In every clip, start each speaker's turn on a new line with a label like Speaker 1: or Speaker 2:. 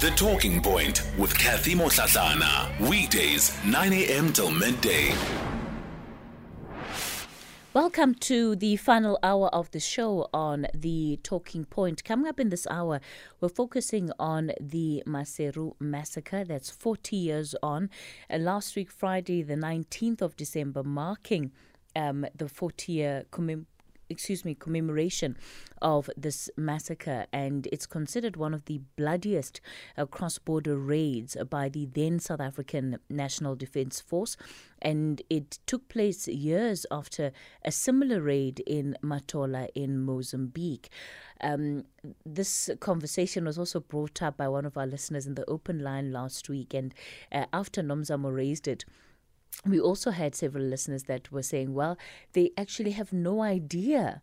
Speaker 1: The Talking Point with Kathy Mohlahlana. Weekdays, 9 a.m. till midday.
Speaker 2: Welcome to the final hour of the show on the Talking Point. Coming up in this hour, we're focusing on the Maseru massacre. That's 40 years on. Uh, last week, Friday, the 19th of December, marking um, the 40 year commem- excuse me, commemoration of this massacre, and it's considered one of the bloodiest uh, cross-border raids by the then South African National Defence Force, and it took place years after a similar raid in Matola in Mozambique. Um, this conversation was also brought up by one of our listeners in the open line last week, and uh, after Nomzamo raised it we also had several listeners that were saying, well, they actually have no idea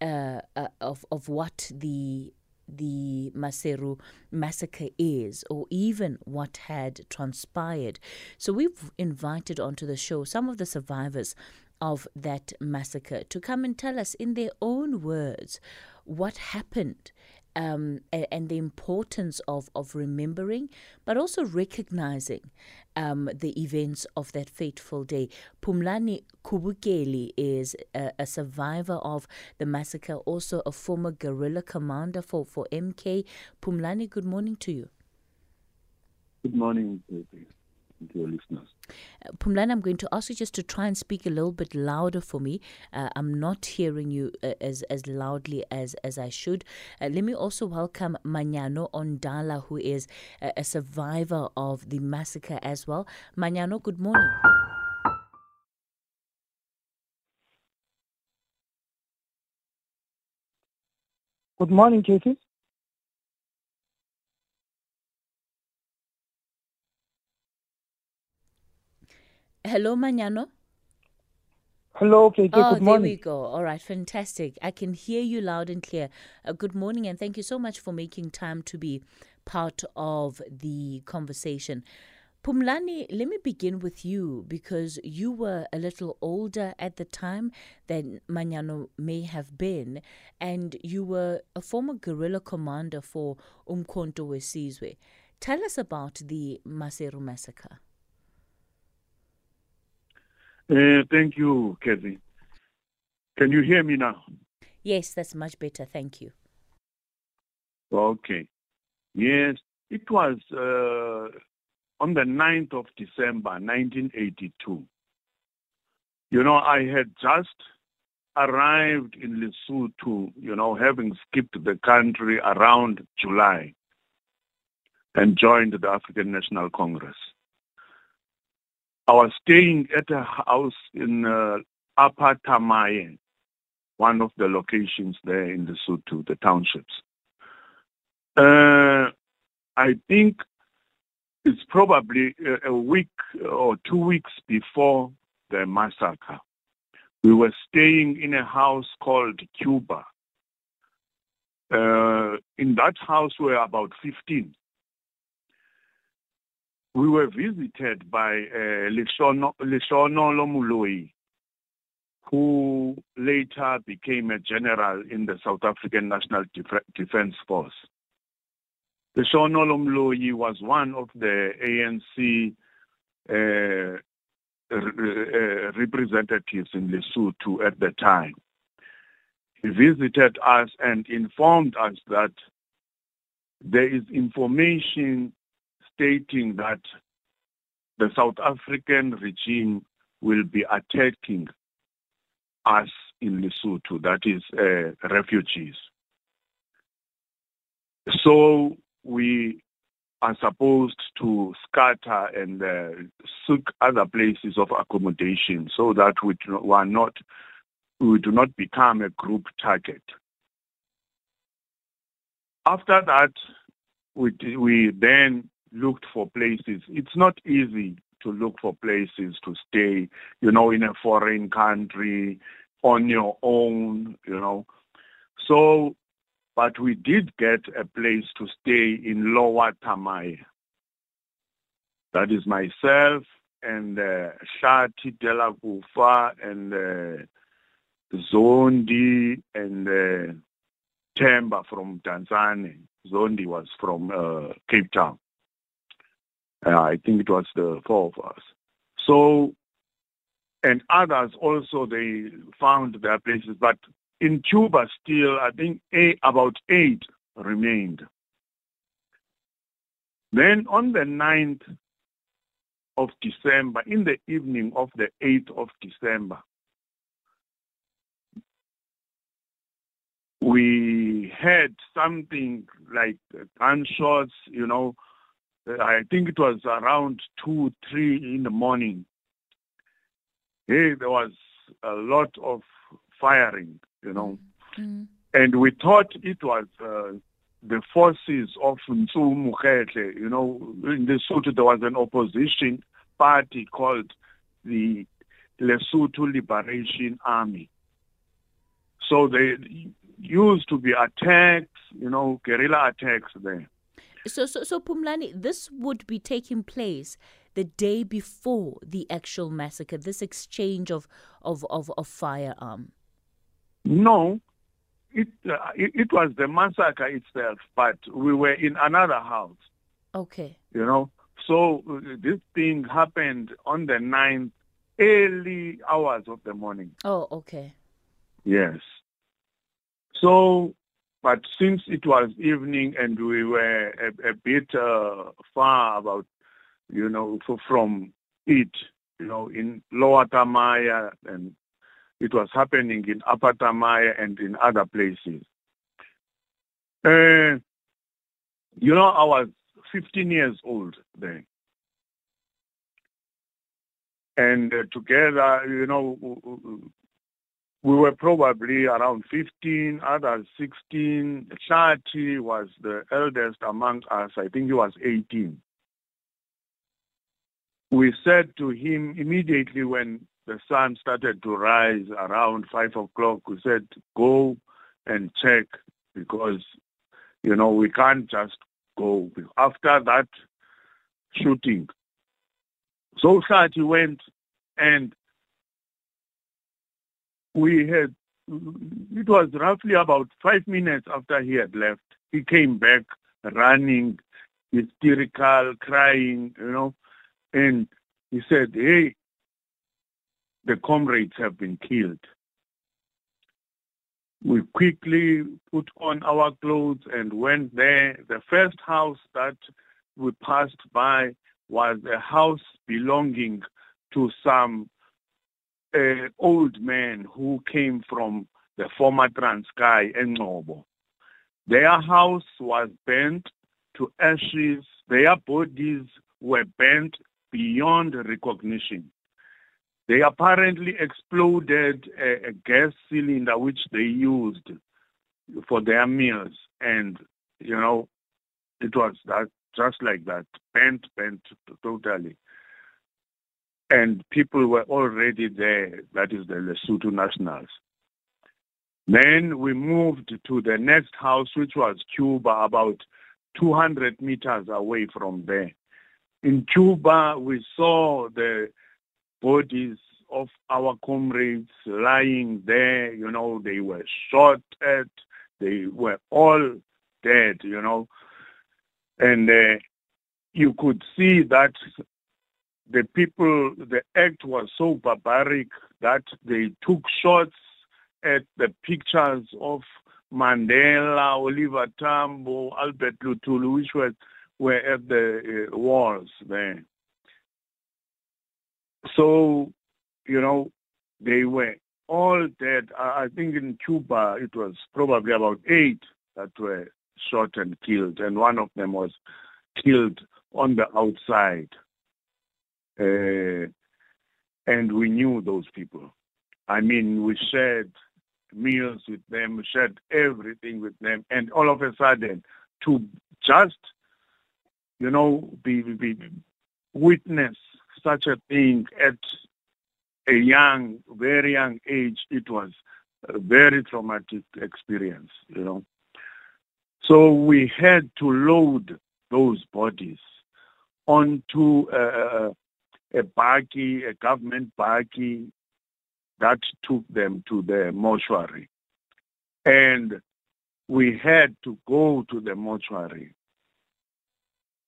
Speaker 2: uh, uh, of of what the the Maseru massacre is, or even what had transpired. So we've invited onto the show some of the survivors of that massacre to come and tell us in their own words what happened um, and, the importance of, of remembering, but also recognizing um, the events of that fateful day. Pumlani Kubukeli is a, a, survivor of the massacre, also a former guerrilla commander for, for MK. Pumlani, good morning to you.
Speaker 3: Good morning, to your listeners.
Speaker 2: Uh, Pumlani, I'm going to ask you just to try and speak a little bit louder for me. Uh, I'm not hearing you uh, as as loudly as as I should. Uh, let me also welcome Manyano Ondala, who is a, a survivor of the massacre as well. Manyano, good morning.
Speaker 4: Good morning, Katie.
Speaker 2: Hello, Manyano.
Speaker 4: Hello, KK.
Speaker 2: Oh,
Speaker 4: good morning.
Speaker 2: there we go. All right, fantastic. I can hear you loud and clear. Uh, good morning, and thank you so much for making time to be part of the conversation. Pumlani, let me begin with you because you were a little older at the time than Manyano may have been, and you were a former guerrilla commander for Umkhonto Wesizwe. Tell us about the Maseru massacre.
Speaker 3: Uh, thank you, Kathy. Can you hear me now?
Speaker 2: Yes, that's much better. Thank you.
Speaker 3: Okay. Yes, it was uh, on the 9th of December, 1982. You know, I had just arrived in Lesotho, you know, having skipped the country around July and joined the African National Congress. I was staying at a house in uh, Upper Thamae, one of the locations there in the Sutu, the townships. Uh, I think it's probably a, a week or two weeks before the massacre. We were staying in a house called Cuba. Uh, in that house, were about 15 we were visited by uh, Lomuloi, who later became a general in the South African National Def- Defense Force. Lishono Lomuloi was one of the ANC uh, uh, representatives in Lesotho at the time. He visited us and informed us that there is information stating that the South African regime will be attacking us in Lesotho, that is, uh, refugees. So we are supposed to scatter and uh, seek other places of accommodation so that we do not, not we do not become a group target. After that, we, we then looked for places. It's not easy to look for places to stay, you know, in a foreign country on your own, you know. So, but we did get a place to stay in Lower Thamae. That is myself and uh, Shati Dela Kufa and uh, Zondi and uh, Temba from Tanzania. Zondi was from uh, Cape Town. Uh, I think it was the four of us. So, and others also they found their places, but in Cuba still, I think eight, about eight remained. Then on the 9th of December, in the evening of the 8th of December, we had something like gunshots, you know, I think it was around 2, 3 in the morning. Hey, there was a lot of firing, you know. Mm-hmm. And we thought it was uh, the forces of Ntsu you know, in Lesotho there was an opposition party called the Lesotho Liberation Army. So they used to be attacks, you know, guerrilla attacks there.
Speaker 2: So, so, so Pumlani, this would be taking place the day before the actual massacre. This exchange of of of, of firearm.
Speaker 3: No, it, uh, it, it was the massacre itself, but we were in another house.
Speaker 2: Okay.
Speaker 3: You know, so uh, this thing happened on the 9th, early hours of the morning.
Speaker 2: Oh, okay.
Speaker 3: Yes. So, but since it was evening and we were a, a bit uh, far about, you know, from it, you know, in Lower Thamae and it was happening in Upper Thamae and in other places. Uh, you know, I was 15 years old then. And uh, together, you know, we were probably around 15, others 16. Shati was the eldest among us. I think he was 18. We said to him immediately when the sun started to rise around five o'clock. We said, go and check because, you know, we can't just go. After that shooting, so he went and we had, it was roughly about five minutes after he had left. He came back running, hysterical, crying, you know, and he said, hey, the comrades have been killed. We quickly put on our clothes and went there. The first house that we passed by was a house belonging to some uh, old men who came from the former Transkei and Nobo. Their house was burnt to ashes. Their bodies were burnt beyond recognition. They apparently exploded a, a gas cylinder which they used for their meals, and you know, it was that just like that, bent, bent totally. And people were already there. That is the Lesotho nationals. Then we moved to the next house, which was Cuba, about 200 meters away from there. In Cuba, we saw the bodies of our comrades lying there, you know, they were shot at, they were all dead, you know. And uh, you could see that the people, the act was so barbaric that they took shots at the pictures of Mandela, Oliver Tambo, Albert Luthuli, which were, were at the uh, walls there. So, you know, they were all dead. I think in Cuba it was probably about eight that were shot and killed, and one of them was killed on the outside. Uh, and we knew those people. I mean, we shared meals with them, we shared everything with them, and all of a sudden, to just, you know, be, be witness such a thing at a young, very young age, it was a very traumatic experience, you know. So we had to load those bodies onto a, a bakkie, a government bakkie that took them to the mortuary. And we had to go to the mortuary.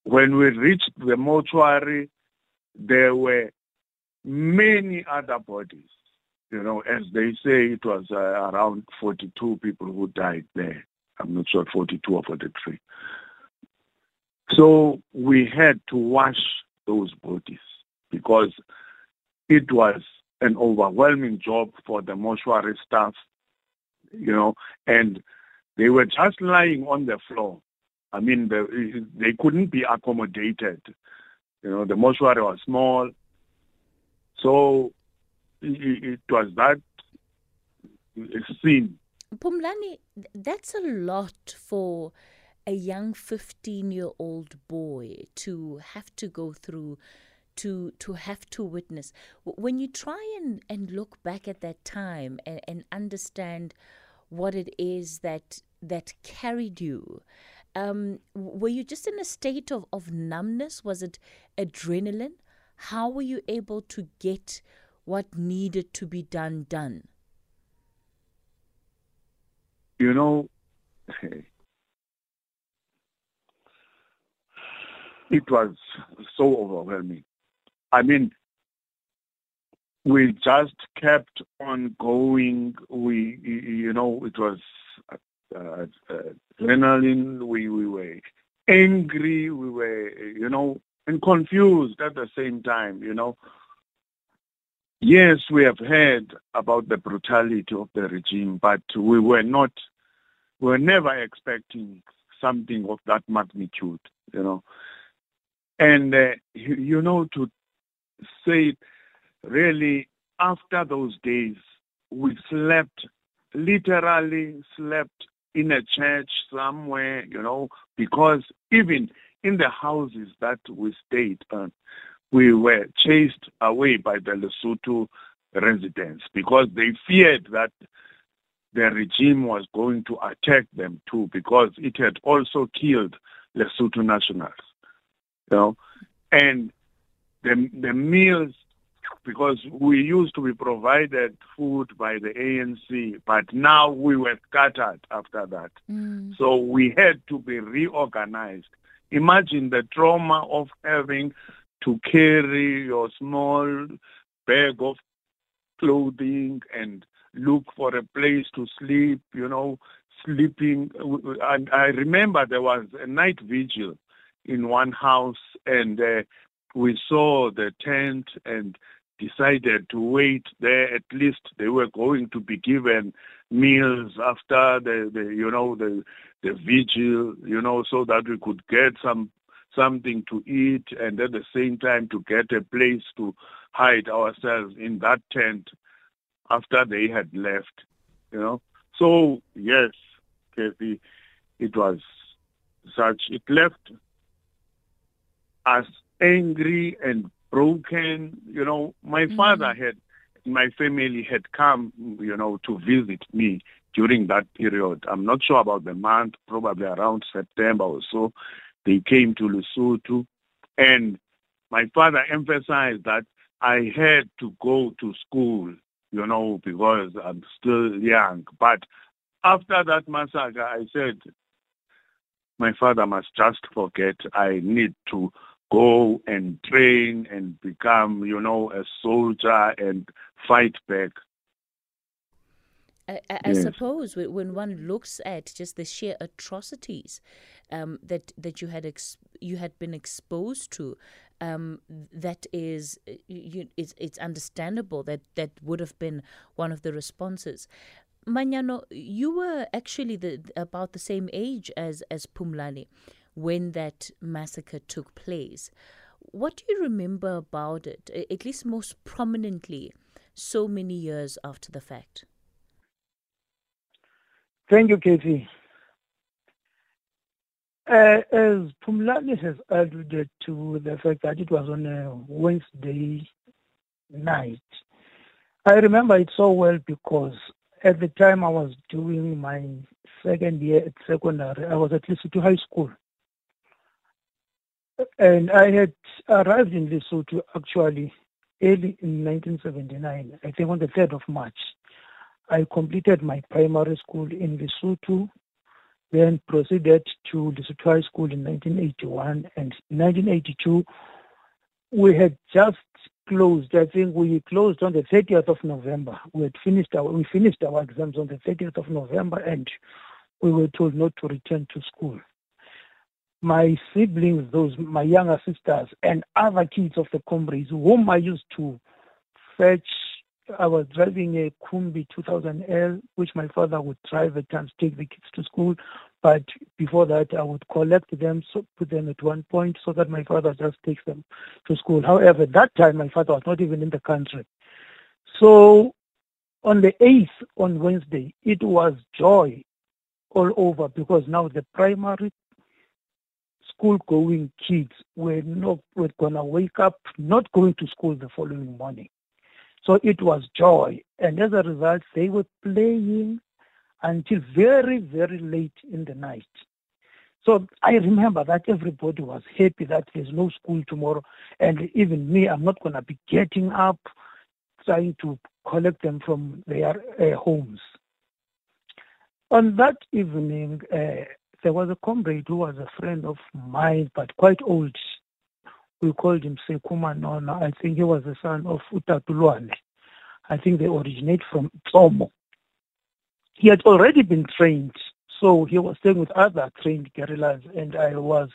Speaker 3: When we reached the mortuary, there were many other bodies. You know, as they say, it was uh, around 42 people who died there. I'm not sure, 42 or 43. So we had to wash those bodies because it was an overwhelming job for the mortuary staff, you know, and they were just lying on the floor. I mean, the, they couldn't be accommodated. You know, the mortuary was small. So it, it was that scene.
Speaker 2: Pumlani, that's a lot for a young 15 year old boy to have to go through to to have to witness. When you try and and look back at that time and, and understand what it is that that carried you um, were you just in a state of, of numbness? Was it adrenaline? How were you able to get what needed to be done done?
Speaker 3: You know it was so overwhelming. I mean, we just kept on going. We, you know, it was uh, adrenaline. We, we were angry. We were, you know, and confused at the same time, you know. Yes, we have heard about the brutality of the regime, but we were not, we were never expecting something of that magnitude, you know. And, uh, you, you know, to say really, after those days, we slept, literally slept in a church somewhere, you know, because even in the houses that we stayed on, we were chased away by the Lesotho residents because they feared that the regime was going to attack them too because it had also killed Lesotho nationals you know, and the the meals because we used to be provided food by the ANC, but now we were scattered after that. Mm. So we had to be reorganized. Imagine the trauma of having to carry your small bag of clothing and look for a place to sleep, you know, sleeping. And I remember there was a night vigil in one house and uh, we saw the tent and decided to wait there. At least they were going to be given meals after the, the you know the the vigil you know so that we could get some something to eat and at the same time to get a place to hide ourselves in that tent after they had left you know. So yes Kathy, it was such it left as angry and broken. You know, my mm-hmm. father had, my family had come, you know, to visit me during that period. I'm not sure about the month, probably around September or so. They came to Lesotho, and my father emphasized that I had to go to school, you know, because I'm still young. But after that massacre, I said, my father must just forget I need to go and train and become, you know, a soldier and fight back.
Speaker 2: I, I yes. suppose when one looks at just the sheer atrocities um, that that you had ex- you had been exposed to, um, that is you, it's, it's understandable that that would have been one of the responses. Manyano, you were actually the, about the same age as as Pumlani when that massacre took place. What do you remember about it, at least most prominently, so many years after the fact?
Speaker 4: Thank you, Katie. Uh, as Pumlani has alluded to the fact that it was on a Wednesday night, I remember it so well because at the time I was doing my second year at secondary, I was at least to High School. And I had arrived in Lesotho actually early in 1979, I think on the 3rd of March. I completed my primary school in Lesotho then proceeded to the High School in 1981. And 1982, we had just closed. I think we closed on the 30th of November. We had finished our we finished our exams on the 30th of November, and we were told not to return to school. My siblings, those my younger sisters, and other kids of the comrades, whom I used to fetch I was driving a Kumbi 2000L, which my father would drive at times, take the kids to school. But before that, I would collect them, so put them at one point so that my father just takes them to school. However, that time my father was not even in the country. So on the 8th, on Wednesday, it was joy all over because now the primary school going kids were not were gonna wake up not going to school the following morning. So it was joy. And as a result, they were playing until very, very late in the night. So I remember that everybody was happy that there's no school tomorrow. And even me, I'm not going to be getting up trying to collect them from their uh, homes. On that evening, uh, there was a comrade who was a friend of mine, but quite old we called him Sekuma Nona. I think he was the son of Utatulwane. I think they originate from Tomo. He had already been trained, so he was staying with other trained guerrillas, and I was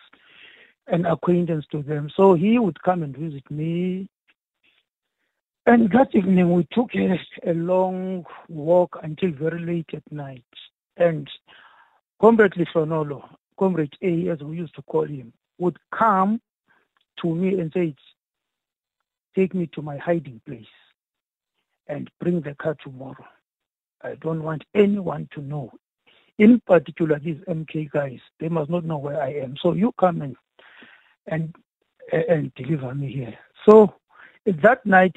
Speaker 4: an acquaintance to them. So he would come and visit me. And that evening we took a, a long walk until very late at night. And Comrade Lifronolo, Comrade A, as we used to call him, would come to me and say, Take me to my hiding place and bring the car tomorrow. I don't want anyone to know. In particular, these MK guys, they must not know where I am. So you come and and and deliver me here. So that night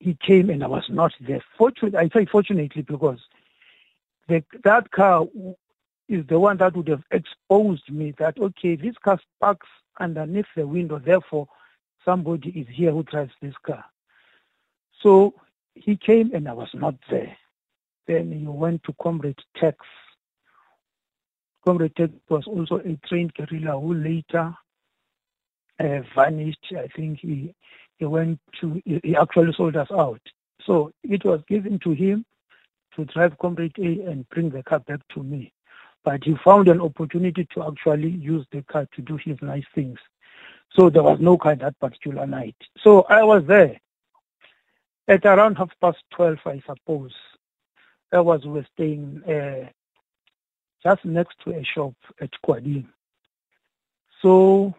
Speaker 4: he came and I was not there. Fortunately, I say fortunately because the, that car is the one that would have exposed me that okay, this car parks underneath the window. Therefore, somebody is here who drives this car. So he came and I was not there. Then he went to Comrade Tex. Comrade Tex was also a trained guerrilla who later uh, vanished. I think he he went to he actually sold us out. So it was given to him to drive Comrade A and bring the car back to me but he found an opportunity to actually use the car to do his nice things. So there was no car that particular night. So I was there at around half past 12, I suppose. I was staying uh, just next to a shop at Kwadin. So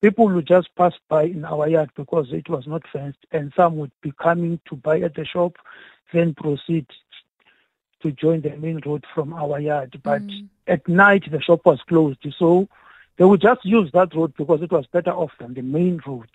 Speaker 4: people would just pass by in our yard because it was not fenced, and some would be coming to buy at the shop, then proceed to join the main road from our yard. But mm. at night, the shop was closed. So they would just use that road because it was better off than the main road.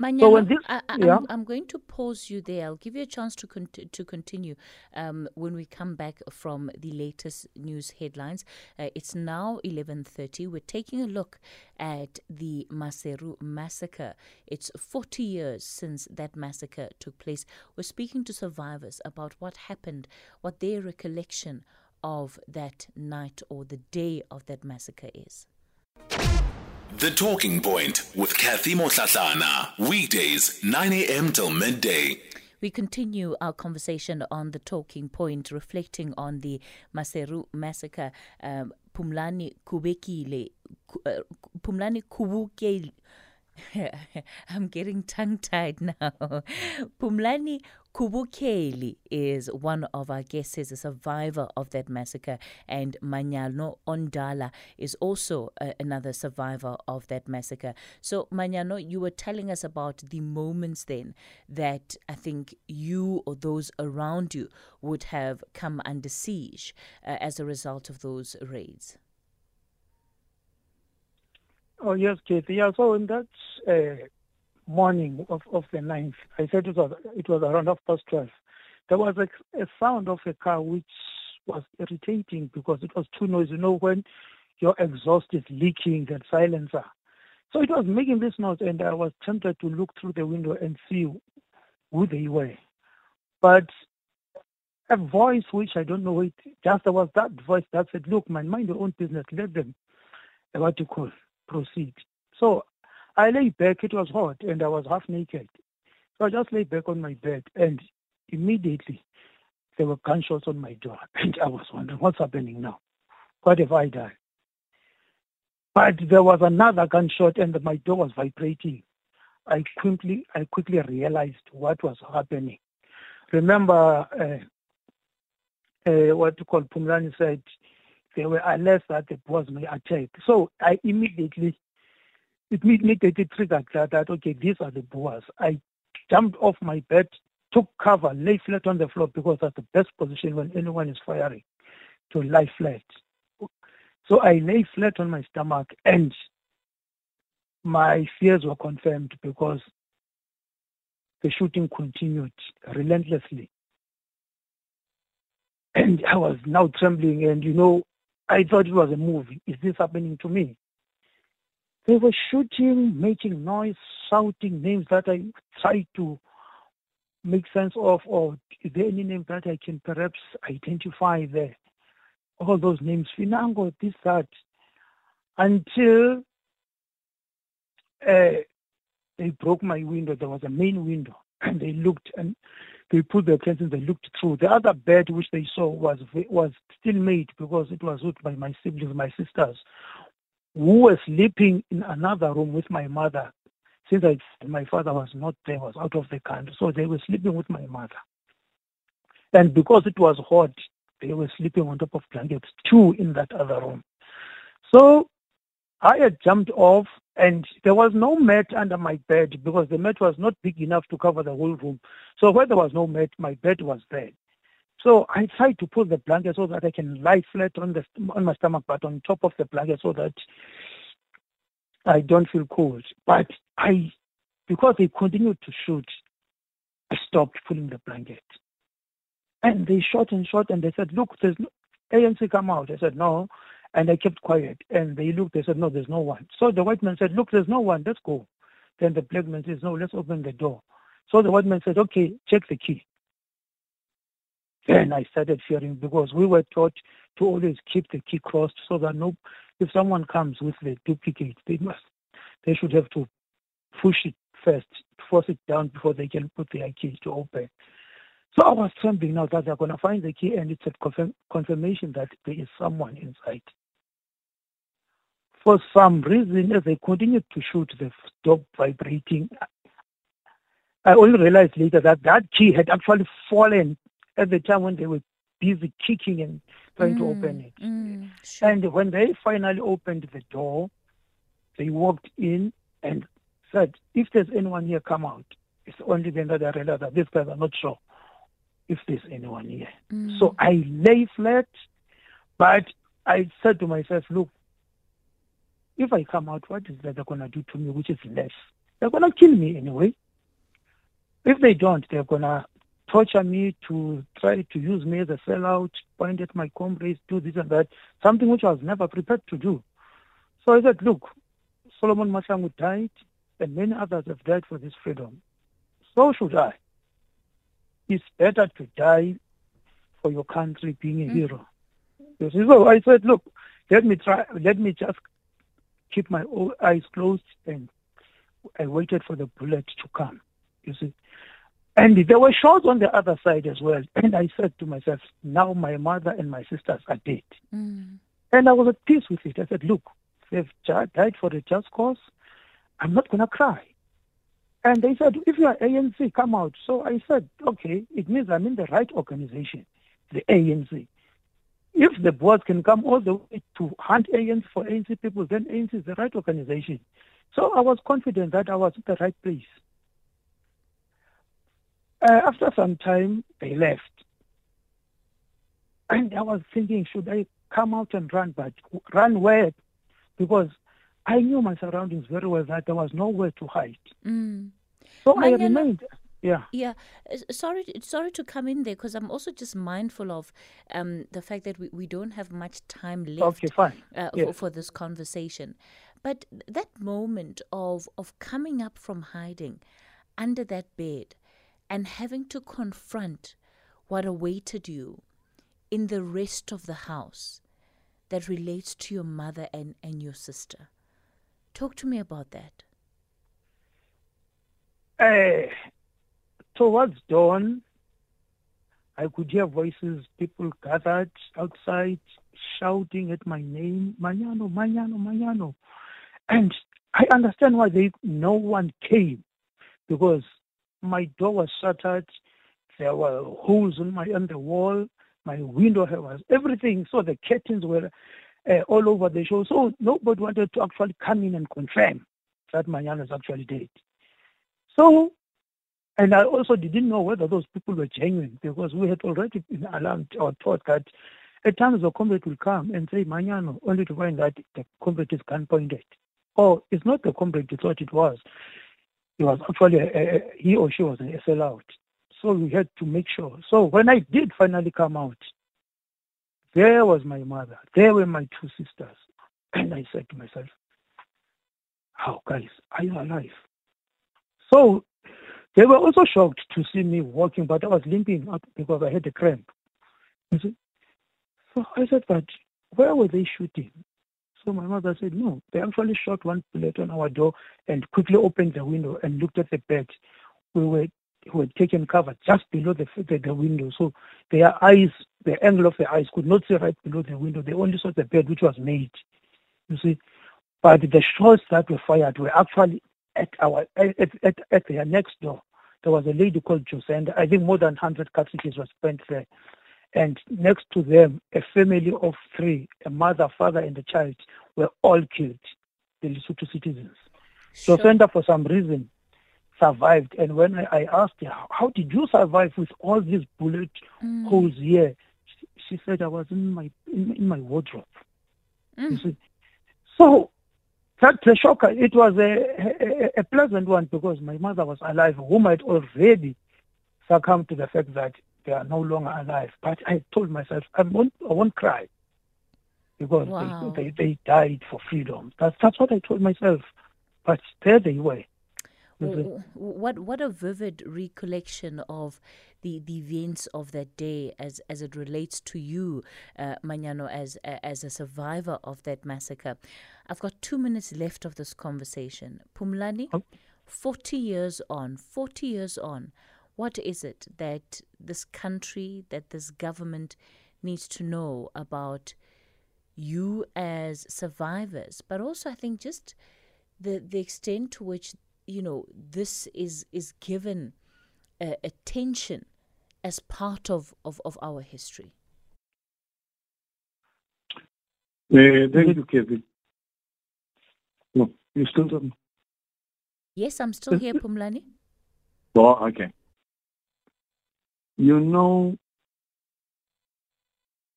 Speaker 2: Manyano, so when this, I, I, yeah. I'm, I'm, going to pause you there. I'll give you a chance to con- to continue um, when we come back from the latest news headlines. Uh, it's now 11:30. We're taking a look at the Maseru massacre. It's 40 years since that massacre took place. We're speaking to survivors about what happened, what their recollection of that night or the day of that massacre is.
Speaker 1: The Talking Point with Kathy Mohlahlana. Weekdays, 9 a.m. till midday.
Speaker 2: We continue our conversation on the talking point, reflecting on the Maseru massacre. Um, Pumlani Kubekile, uh, Pumlani Kubukele. I'm getting tongue tied now. Pumlani Kubukeli is one of our guests, is a survivor of that massacre, and Manyano Ondala is also uh, another survivor of that massacre. So, Manyano, you were telling us about the moments then that I think you or those around you would have come under siege uh, as a result of those raids.
Speaker 4: Oh, yes, Kathy. Yeah, so in that uh, morning of, of the 9th, I said it was, it was around half past 12, there was a, a sound of a car which was irritating because it was too noisy. You know, when your exhaust is leaking, that silencer. So it was making this noise, and I was tempted to look through the window and see who they were. But a voice which I don't know it just there was that voice that said, Look, man, mind your own business, let them what you call proceed. So I lay back, it was hot and I was half naked. So I just lay back on my bed and immediately there were gunshots on my door and I was wondering what's happening now? What if I die? But there was another gunshot and my door was vibrating. I quickly I quickly realized what was happening. Remember uh, uh, what you call Pumlani said there were alerts that the Boers may attack. So I immediately it immediately triggered that, that okay, these are the Boers. I jumped off my bed, took cover, lay flat on the floor because that's the best position when anyone is firing to lie flat. So I lay flat on my stomach and my fears were confirmed because the shooting continued relentlessly. And I was now trembling, and you know, I thought it was a movie. Is this happening to me? They were shooting, making noise, shouting names that I tried to make sense of, or is there any name that I can perhaps identify there? All those names, Finango, this, that, until uh, they broke my window. There was a main window, and they looked and they put their hands in. They looked through. The other bed which they saw was was still made because it was with by my siblings, my sisters, who were sleeping in another room with my mother. Since I, my father was not there, was out of the country, so they were sleeping with my mother. And because it was hot, they were sleeping on top of blankets, two in that other room. So I had jumped off and there was no mat under my bed because the mat was not big enough to cover the whole room. So where there was no mat, my bed was there. So I tried to pull the blanket so that I can lie flat on the on my stomach, but on top of the blanket so that I don't feel cold. But I, because they continued to shoot, I stopped pulling the blanket. And they shot and shot and they said, look, there's no, ANC come out. I said, no, and I kept quiet. And they looked, they said, no, there's no one. So the white man said, look, there's no one, let's go. Then the black man says, no, let's open the door. So the white man said, okay, check the key. Then I started fearing because we were taught to always keep the key crossed so that no, if someone comes with the duplicate, they must, they should have to push it first, force it down before they can put their key to open. So I was trembling now that they're going to find the key and it's a confirm, confirmation that there is someone inside for some reason, as they continued to shoot, they stopped vibrating. I only realized later that that key had actually fallen at the time when they were busy kicking and trying mm, to open it. Mm, sure. And when they finally opened the door, they walked in and said, if there's anyone here, come out. It's only then that I realized that these guys are not sure if there's anyone here. Mm. So I lay flat, but I said to myself, look, if I come out, what is that they're going to do to me, which is less? They're going to kill me anyway. If they don't, they're going to torture me to try to use me as a sellout, point at my comrades, do this and that, something which I was never prepared to do. So I said, look, Solomon Mahlangu died, and many others have died for this freedom. So should I. It's better to die for your country being a mm. hero. So I said, look, let me try, let me just keep my eyes closed and I waited for the bullet to come. You see. And there were shots on the other side as well. And I said to myself, now my mother and my sisters are dead. Mm. And I was at peace with it. I said, look, they've died for a just cause. I'm not going to cry. And they said, if you are ANC, come out. So I said, okay, it means I'm in the right organization, the ANC. If the Boers can come all the way to hunt ANC for ANC people, then ANC is the right organization. So I was confident that I was at the right place. Uh, after some time, they left. And I was thinking, should I come out and run? But run where? Because I knew my surroundings very well that there was nowhere to hide. Mm. So I remained. Yeah.
Speaker 2: Yeah. Sorry, sorry to come in there because I'm also just mindful of um, the fact that we, we don't have much time left
Speaker 4: okay, fine.
Speaker 2: Uh, yes. for, for this conversation. But that moment of of coming up from hiding under that bed and having to confront what awaited you in the rest of the house that relates to your mother and, and your sister. Talk to me about that.
Speaker 4: Uh, towards dawn, I could hear voices, people gathered outside shouting at my name, Manyano, Manyano, Manyano. And I understand why they no one came because my door was shattered. There were holes in my on the wall. My window was everything. So the curtains were uh, all over the show. So nobody wanted to actually come in and confirm that Manyano is actually dead. So, and I also didn't know whether those people were genuine because we had already been alarmed or thought that at times the comrade will come and say Manyano only to find that the comrade is gun pointed. Or oh, it's not the comrade you thought it was. It was actually a, a, he or she was an SL out. So we had to make sure. So when I did finally come out, there was my mother. There were my two sisters. And I said to myself, How, guys, are you alive? So they were also shocked to see me walking, but I was limping up because I had a cramp. So I said, But where were they shooting? So my mother said, No, they actually shot one bullet on our door and quickly opened the window and looked at the bed. We were who had taken cover just below the, the, the window. So their eyes, the angle of their eyes could not see right below the window. They only saw the bed which was made. You see, but the shots that were fired were actually at our at, at, at their next door. There was a lady called Josenda. I think more than 100 cartridges were spent there. And next to them, a family of three, a mother, father, and a child, were all killed, the Lesotho citizens. Sure. Josenda, for some reason, survived. And when I, asked her, how did you survive with all these bullet mm. holes here? She, she, said, I was in my in, in my wardrobe. Mm. So that's a shocker. It was a, a, a, pleasant one because my mother was alive, whom I'd already succumbed to the fact that they are no longer alive. But I told myself, I won't, I won't cry because wow. they, they, they died for freedom. That's, that's what I told myself. But there they were.
Speaker 2: What what a vivid recollection of the, the events of that day as as it relates to you, uh, as as a survivor of that massacre. I've got two minutes left of this conversation. Pumlani, oh. forty years on, forty years on, what is it that this country, that this government needs to know about you as survivors, but also I think just the the extent to which you know, this is is given uh, attention as part of, of, of our history?
Speaker 3: Uh, thank you, Kevin. You still don't.
Speaker 2: Yes, I'm still here, Pumlani.
Speaker 3: Oh, okay. You know,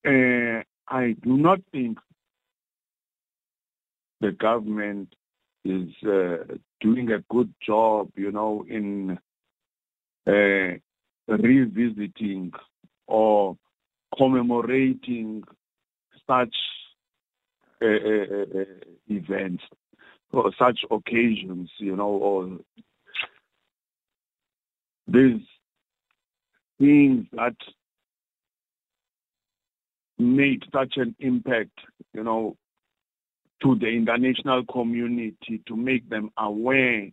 Speaker 3: uh, I do not think the government is uh, doing a good job, you know, in uh, revisiting or commemorating such uh, uh, uh, events or such occasions, you know, or these things that made such an impact, you know, to the international community to make them aware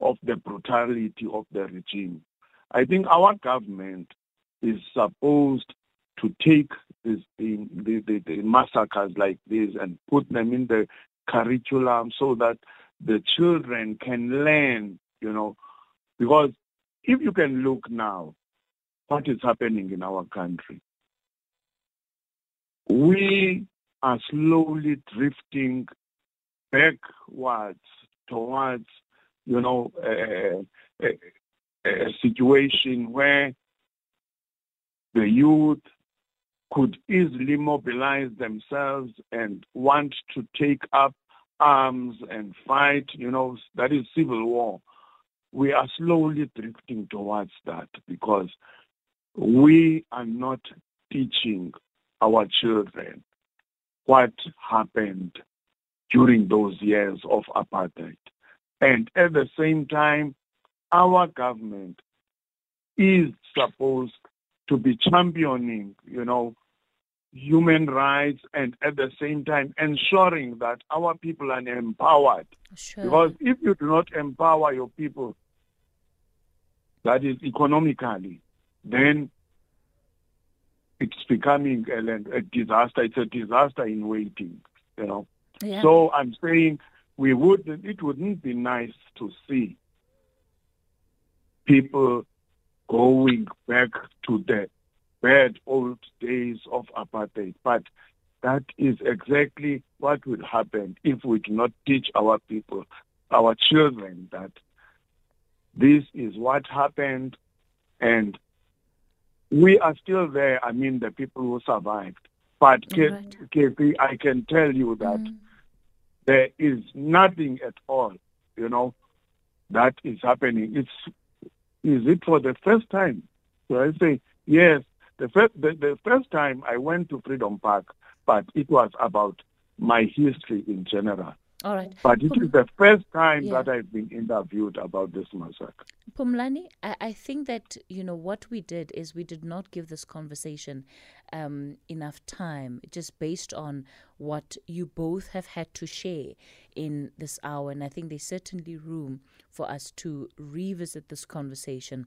Speaker 3: of the brutality of the regime. I think our government is supposed to take this, the, the, the massacres like this and put them in the curriculum so that the children can learn, you know, because if you can look now, what is happening in our country, we are slowly drifting backwards towards, you know, a, a, a situation where the youth could easily mobilize themselves and want to take up arms and fight, you know, that is civil war. We are slowly drifting towards that because we are not teaching our children what happened during those years of apartheid. And at the same time, our government is supposed to be championing, you know, human rights and at the same time ensuring that our people are empowered.
Speaker 2: Sure.
Speaker 3: Because if you do not empower your people, that is economically, then it's becoming a, a disaster. It's a disaster in waiting, you know.
Speaker 2: yeah.
Speaker 3: So I'm saying we would it wouldn't be nice to see people going back to the bad old days of apartheid. But that is exactly what will happen if we do not teach our people, our children, that this is what happened and we are still there. I mean, the people who survived. But,
Speaker 2: Right.
Speaker 3: KP, I can tell you that
Speaker 2: Mm.
Speaker 3: there is nothing at all, you know, that is happening. It's is it for the first time? So I say yes. The first the, the first time I went to Freedom Park, but it was about my history in general.
Speaker 2: All right.
Speaker 3: But it is the first time
Speaker 2: Yeah.
Speaker 3: that I've been interviewed about this massacre.
Speaker 2: Pumlani, I, I think that, you know, what we did is we did not give this conversation um, enough time, just based on what you both have had to share in this hour. And I think there's certainly room for us to revisit this conversation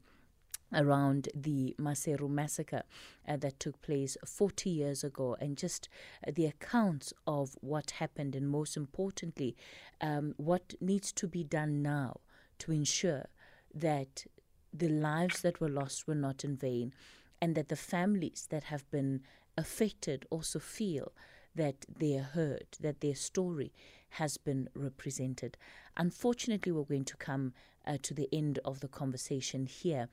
Speaker 2: around the Maseru massacre uh, that took place 40 years ago and just uh, the accounts of what happened and most importantly um, what needs to be done now to ensure that the lives that were lost were not in vain and that the families that have been affected also feel that they are heard, that their story has been represented. Unfortunately, we're going to come uh, to the end of the conversation here.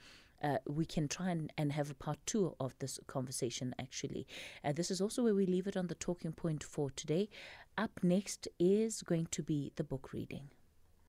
Speaker 2: Uh, we can try and, and have a part two of this conversation actually. Uh, this is also where we leave it on the talking point for today. Up next is going to be the book reading.